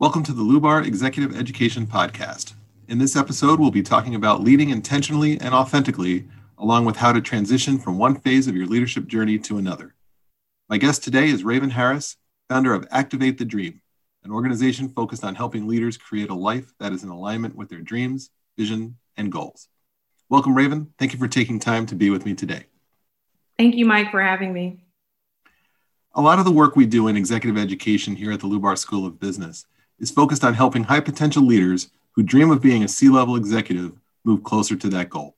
Welcome to the Lubar Executive Education Podcast. In this episode, we'll be talking about leading intentionally and authentically, along with how to transition from one phase of your leadership journey to another. My guest today is Raven Harris, founder of Activate the Dream, an organization focused on helping leaders create a life that is in alignment with their dreams, vision, and goals. Welcome, Raven. Thank you for taking time to be with me today. Thank you, Mike, for having me. A lot of the work we do in executive education here at the Lubar School of Business is focused on helping high potential leaders who dream of being a C level executive move closer to that goal.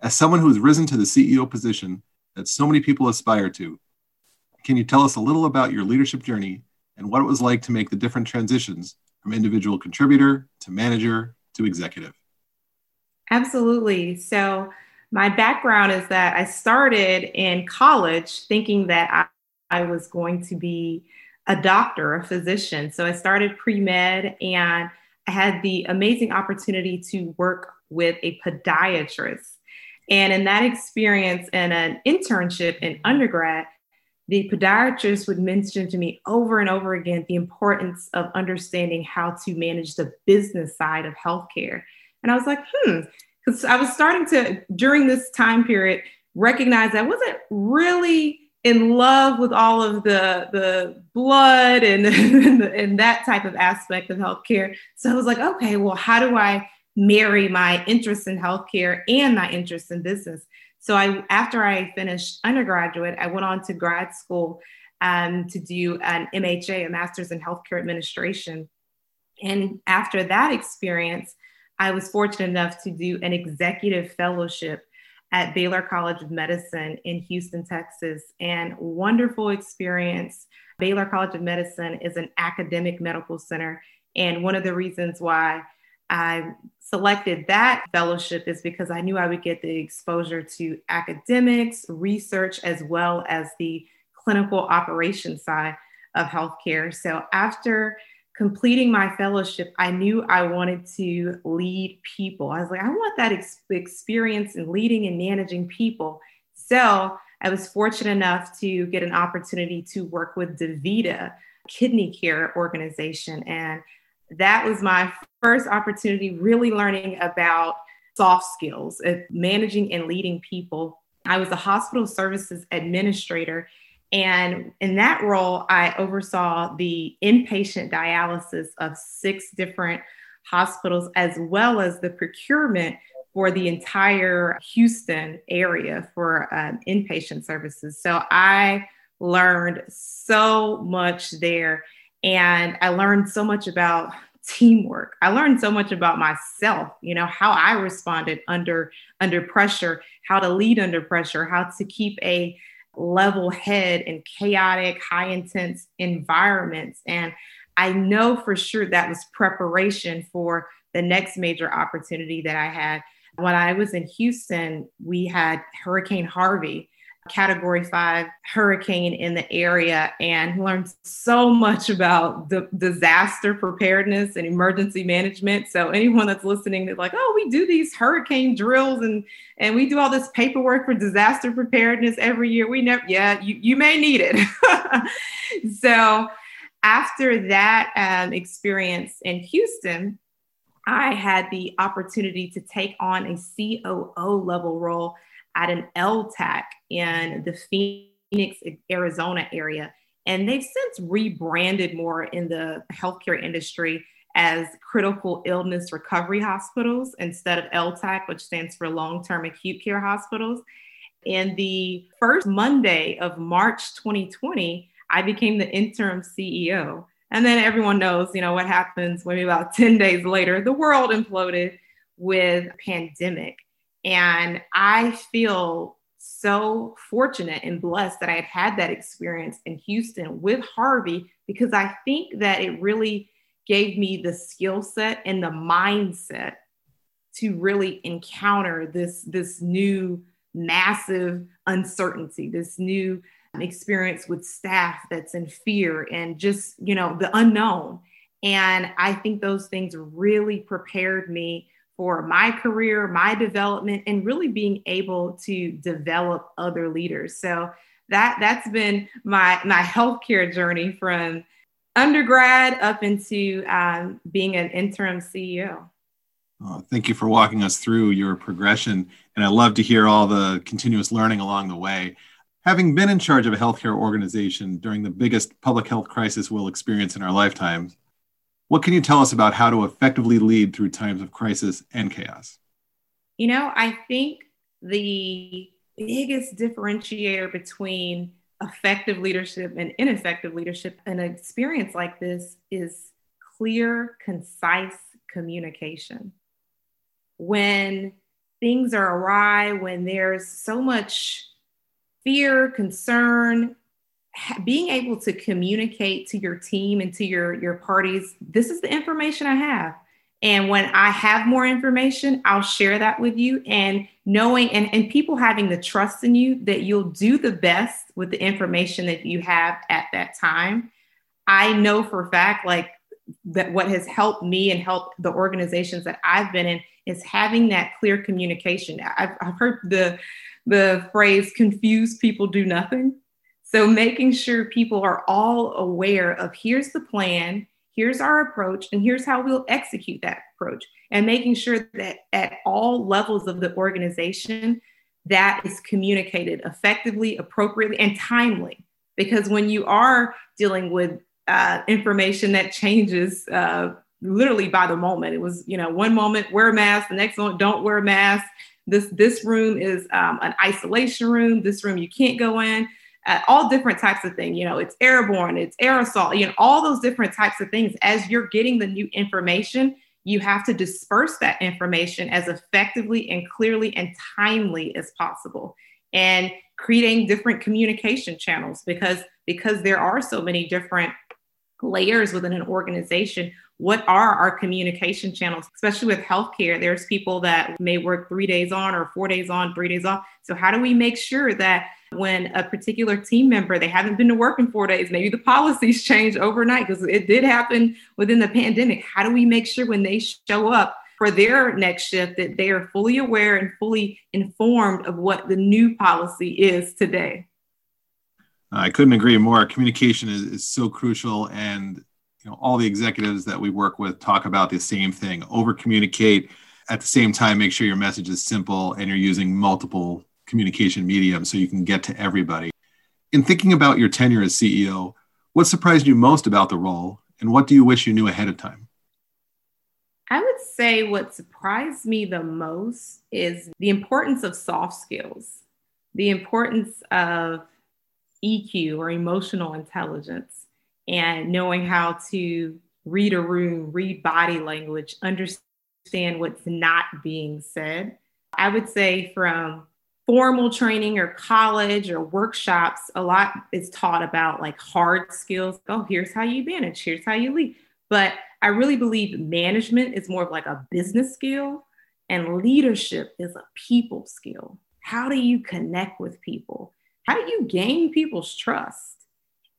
As someone who has risen to the CEO position that so many people aspire to, can you tell us a little about your leadership journey and what it was like to make the different transitions from individual contributor to manager to executive? Absolutely. So, my background is that I started in college thinking that I, I was going to be a doctor, a physician. So I started pre med and I had the amazing opportunity to work with a podiatrist. And in that experience and an internship in undergrad, the podiatrist would mention to me over and over again the importance of understanding how to manage the business side of healthcare. And I was like, hmm, because I was starting to, during this time period, recognize I wasn't really in love with all of the the blood and and that type of aspect of healthcare. So I was like, okay, well, how do I marry my interest in healthcare and my interest in business? So I, after I finished undergraduate, I went on to grad school um, to do an MHA, a Master's in Healthcare Administration. And after that experience, I was fortunate enough to do an executive fellowship at Baylor College of Medicine in Houston, Texas, and wonderful experience. Baylor College of Medicine is an academic medical center. And one of the reasons why I selected that fellowship is because I knew I would get the exposure to academics, research, as well as the clinical operations side of healthcare. So after completing my fellowship, I knew I wanted to lead people. I was like, I want that ex- experience in leading and managing people. So I was fortunate enough to get an opportunity to work with DaVita Kidney Care Organization. And that was my first opportunity really learning about soft skills of managing and leading people. I was a hospital services administrator and in that role, I oversaw the inpatient dialysis of six different hospitals, as well as the procurement for the entire Houston area for um, inpatient services. So I learned so much there. And I learned so much about teamwork. I learned so much about myself, you know, how I responded under under pressure, how to lead under pressure, how to keep a level head in chaotic, high intense environments. And I know for sure that was preparation for the next major opportunity that I had. When I was in Houston, we had Hurricane Harvey category five hurricane in the area and learned so much about the disaster preparedness and emergency management. So anyone that's listening is like, oh, we do these hurricane drills and and we do all this paperwork for disaster preparedness every year. We never, yeah, you, you may need it. so after that um, experience in Houston, I had the opportunity to take on a COO level role at an LTAC in the Phoenix, Arizona area. And they've since rebranded more in the healthcare industry as critical illness recovery hospitals instead of LTAC, which stands for long term acute care hospitals. In the first Monday of March 2020, I became the interim CEO. And then everyone knows, you know, what happens maybe about 10 days later, the world imploded with pandemic. And I feel so fortunate and blessed that I had had that experience in Houston with Harvey because I think that it really gave me the skill set and the mindset to really encounter this this new massive uncertainty, this new experience with staff that's in fear and just, you know, the unknown. And I think those things really prepared me for my career, my development, and really being able to develop other leaders. So that that's been my my healthcare journey from undergrad up into um, being an interim CEO. Oh, thank you for walking us through your progression. And I love to hear all the continuous learning along the way. Having been in charge of a healthcare organization during the biggest public health crisis we'll experience in our lifetimes, what can you tell us about how to effectively lead through times of crisis and chaos? You know, I think the biggest differentiator between effective leadership and ineffective leadership in an experience like this is clear, concise communication. When things are awry, when there's so much fear, concern, being able to communicate to your team and to your your parties this is the information i have. And when i have more information i'll share that with you. And knowing and, and people having the trust in you that you'll do the best with the information that you have at that time. I know for fact like that what has helped me and helped the organizations that i've been in is having that clear communication. I've, I've heard the the phrase confuse people do nothing so making sure people are all aware of here's the plan, here's our approach, and here's how we'll execute that approach. And making sure that at all levels of the organization, that is communicated effectively, appropriately, and timely. Because when you are dealing with uh, information that changes uh, literally by the moment, it was you know one moment wear a mask, the next one don't wear a mask. This this room is um, an isolation room. This room you can't go in uh, all different types of things. You know, it's airborne, it's aerosol, you know, all those different types of things. As you're getting the new information, you have to disperse that information as effectively and clearly and timely as possible. And creating different communication channels because because there are so many different layers within an organization what are our communication channels? Especially with healthcare there's people that may work three days on or four days on three days off. So how do we make sure that when a particular team member they haven't been to work in four days maybe the policies change overnight because it did happen within the pandemic. How do we make sure when they show up for their next shift that they are fully aware and fully informed of what the new policy is today Uh, i couldn't agree more. Communication is, is so crucial and you know all the executives that we work with talk about the same thing. Over communicate at the same time make sure your message is simple and you're using multiple communication mediums so you can get to everybody. In thinking about your tenure as ceo what surprised you most about the role and what do you wish you knew ahead of time? I would say what surprised me the most is the importance of soft skills the importance of eq or emotional intelligence and knowing how to read a room, read body language, understand what's not being said. I would say from formal training or college or workshops, a lot is taught about like hard skills. Oh, here's how you manage, here's how you lead. But I really believe management is more of like a business skill and leadership is a people skill. How do you connect with people? How do you gain people's trust?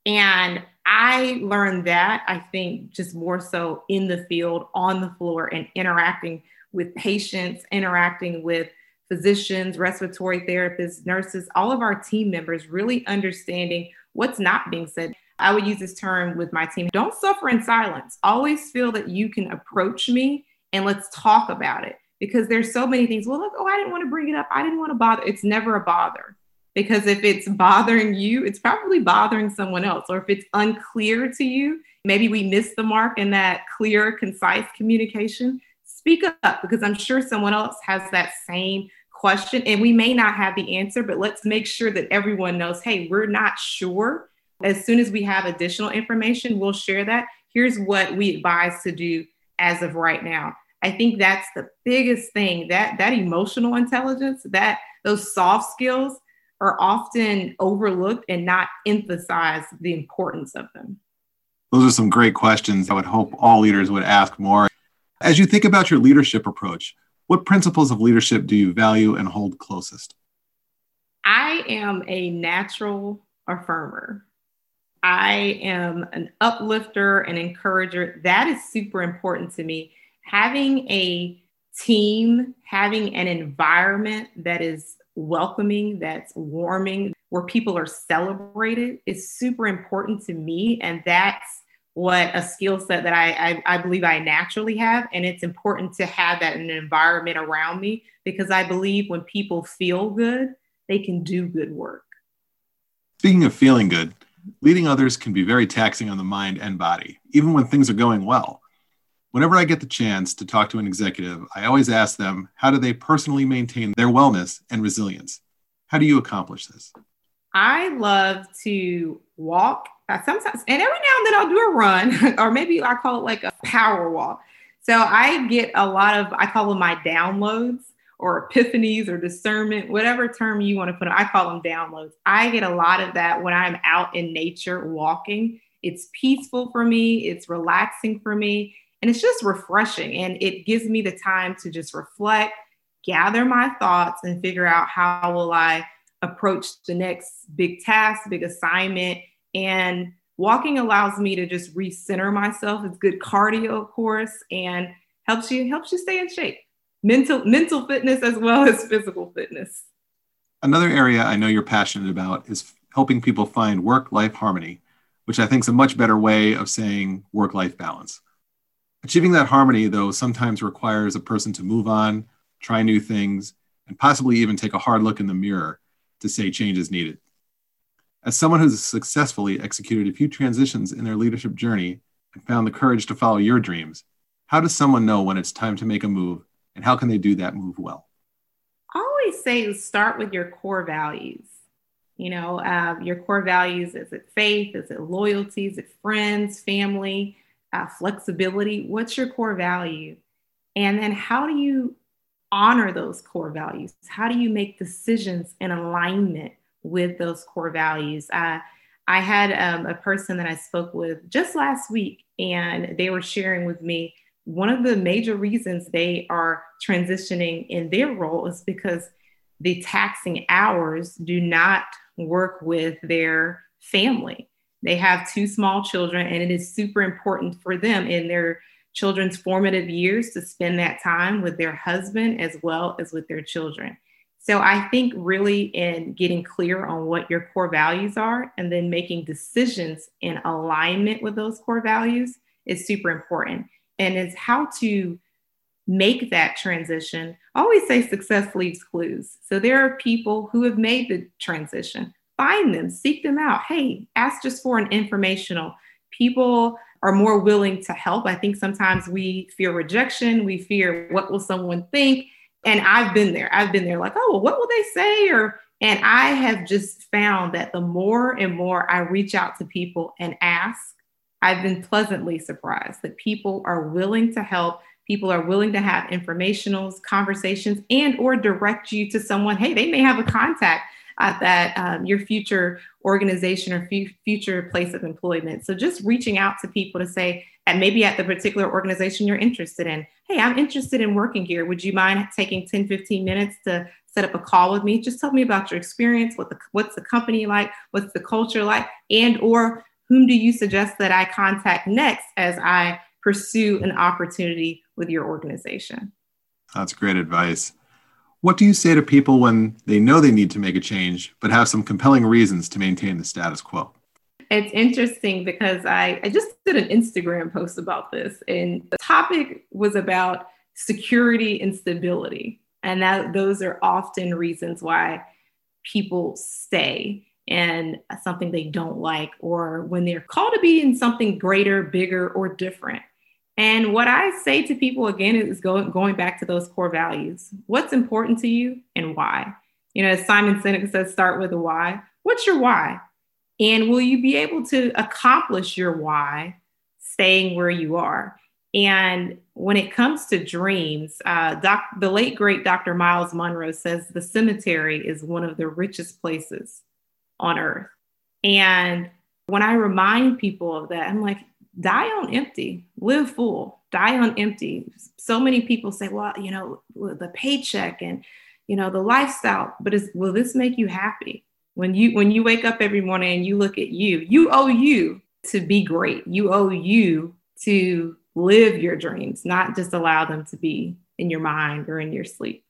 And I learned that, I think, just more so in the field, on the floor, and interacting with patients, interacting with physicians, respiratory therapists, nurses, all of our team members, really understanding what's not being said. I would use this term with my team don't suffer in silence. Always feel that you can approach me and let's talk about it because there's so many things. Well, look, oh, I didn't want to bring it up. I didn't want to bother. It's never a bother because if it's bothering you, it's probably bothering someone else. Or if it's unclear to you, maybe we missed the mark in that clear, concise communication. Speak up because I'm sure someone else has that same question and we may not have the answer, but let's make sure that everyone knows hey, we're not sure. As soon as we have additional information, we'll share that. Here's what we advise to do as of right now. I think that's the biggest thing that that emotional intelligence, that those soft skills are often overlooked and not emphasize the importance of them? Those are some great questions I would hope all leaders would ask more. As you think about your leadership approach, what principles of leadership do you value and hold closest? I am a natural affirmer. I am an uplifter and encourager. That is super important to me. Having a team, having an environment that is welcoming, that's warming, where people are celebrated is super important to me. And that's what a skill set that I, I, I believe I naturally have. And it's important to have that in an environment around me because I believe when people feel good, they can do good work. Speaking of feeling good, leading others can be very taxing on the mind and body, even when things are going well. Whenever I get the chance to talk to an executive, I always ask them how do they personally maintain their wellness and resilience? How do you accomplish this? I love to walk sometimes, and every now and then I'll do a run, or maybe I call it like a power walk. So I get a lot of, I call them my downloads or epiphanies or discernment, whatever term you want to put it. I call them downloads. I get a lot of that when I'm out in nature walking. It's peaceful for me, it's relaxing for me, and it's just refreshing. And it gives me the time to just reflect, gather my thoughts, and figure out how will I approach the next big task, big assignment. And walking allows me to just recenter myself. It's good cardio, of course, and helps you helps you stay in shape. Mental mental fitness as well as physical fitness. Another area I know you're passionate about is helping people find work-life harmony, which I think is a much better way of saying work-life balance. Achieving that harmony, though, sometimes requires a person to move on, try new things, and possibly even take a hard look in the mirror to say change is needed. As someone who's successfully executed a few transitions in their leadership journey and found the courage to follow your dreams, how does someone know when it's time to make a move and how can they do that move well? I always say start with your core values. You know, uh, your core values is it faith? Is it loyalty? Is it friends, family, uh, flexibility? What's your core value? And then how do you honor those core values? How do you make decisions in alignment with those core values? Uh, I had um, a person that I spoke with just last week, and they were sharing with me one of the major reasons they are transitioning in their role is because the taxing hours do not work with their family. They have two small children, and it is super important for them in their children's formative years to spend that time with their husband as well as with their children. So I think really in getting clear on what your core values are and then making decisions in alignment with those core values is super important. And it's how to make that transition. I always say success leaves clues. So there are people who have made the transition. Find them, seek them out. Hey, ask just for an informational. People are more willing to help. I think sometimes we fear rejection, we fear what will someone think. And I've been there. I've been there like, oh, well, what will they say? Or and I have just found that the more and more I reach out to people and ask, I've been pleasantly surprised that people are willing to help. People are willing to have informationals, conversations, and or direct you to someone. Hey, they may have a contact at that um, your future organization or f- future place of employment. So just reaching out to people to say, and maybe at the particular organization you're interested in, hey, I'm interested in working here. Would you mind taking 10, 15 minutes to set up a call with me? Just tell me about your experience, what the, what's the company like, what's the culture like, and or whom do you suggest that I contact next as I pursue an opportunity with your organization? That's great advice. What do you say to people when they know they need to make a change, but have some compelling reasons to maintain the status quo? It's interesting because I, I just did an Instagram post about this, and the topic was about security and stability. And that those are often reasons why people stay in something they don't like, or when they're called to be in something greater, bigger, or different. And what I say to people again is going going back to those core values. What's important to you and why? You know, as Simon Sinek says, start with a why. What's your why? And will you be able to accomplish your why staying where you are? And when it comes to dreams, uh, doc, the late great Dr. Myles Munroe says the cemetery is one of the richest places on earth. And when I remind people of that, I'm like, die on empty, live full, die on empty. So many people say, well, you know, the paycheck and, you know, the lifestyle, but is, will this make you happy? When you when you wake up every morning and you look at you, you owe you to be great. You owe you to live your dreams, not just allow them to be in your mind or in your sleep.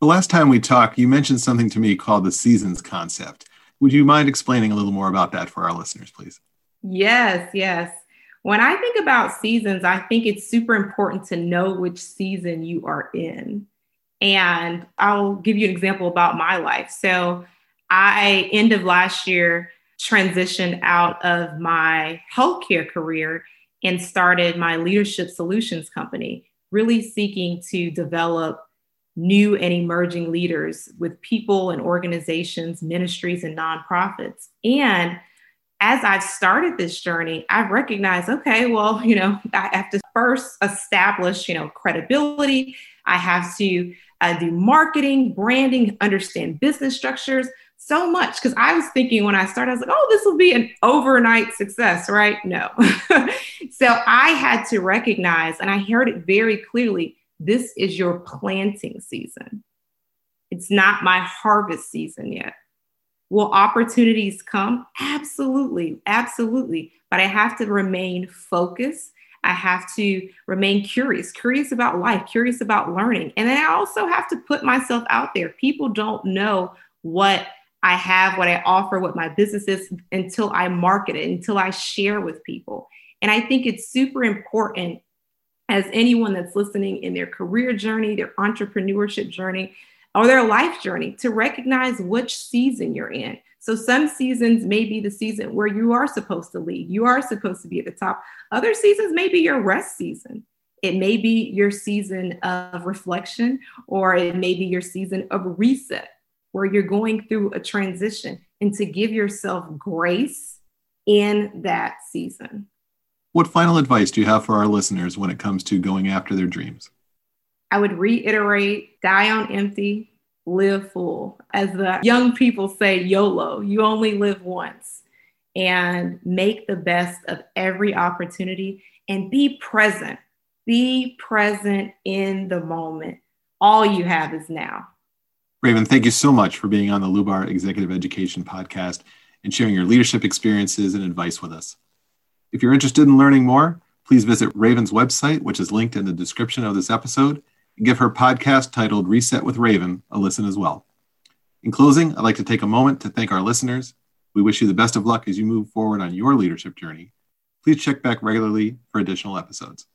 The last time we talked, you mentioned something to me called the seasons concept. Would you mind explaining a little more about that for our listeners, please? Yes, yes. When I think about seasons, I think it's super important to know which season you are in. And I'll give you an example about my life. So, I, end of last year, transitioned out of my healthcare career and started my leadership solutions company, really seeking to develop new and emerging leaders with people and organizations, ministries, and nonprofits. And as I've started this journey, I've recognized, okay, well, you know, I have to first establish, you know, credibility. I have to uh, do marketing, branding, understand business structures so much. Because I was thinking when I started, I was like, oh, this will be an overnight success, right? No. so I had to recognize, and I heard it very clearly this is your planting season. It's not my harvest season yet. Will opportunities come? Absolutely, absolutely. But I have to remain focused. I have to remain curious, curious about life, curious about learning. And then I also have to put myself out there. People don't know what I have, what I offer, what my business is until I market it, until I share with people. And I think it's super important as anyone that's listening in their career journey, their entrepreneurship journey, or their life journey to recognize which season you're in. So some seasons may be the season where you are supposed to lead, you are supposed to be at the top. Other seasons may be your rest season. It may be your season of reflection, or it may be your season of reset, where you're going through a transition and to give yourself grace in that season. What final advice do you have for our listeners when it comes to going after their dreams? I would reiterate die on empty, live full. As the young people say, YOLO, you only live once. And make the best of every opportunity and be present. Be present in the moment. All you have is now. Raven, thank you so much for being on the Lubar Executive Education Podcast and sharing your leadership experiences and advice with us. If you're interested in learning more, please visit Raven's website, which is linked in the description of this episode give her podcast titled Reset with Raven a listen as well. In closing, I'd like to take a moment to thank our listeners. We wish you the best of luck as you move forward on your leadership journey. Please check back regularly for additional episodes.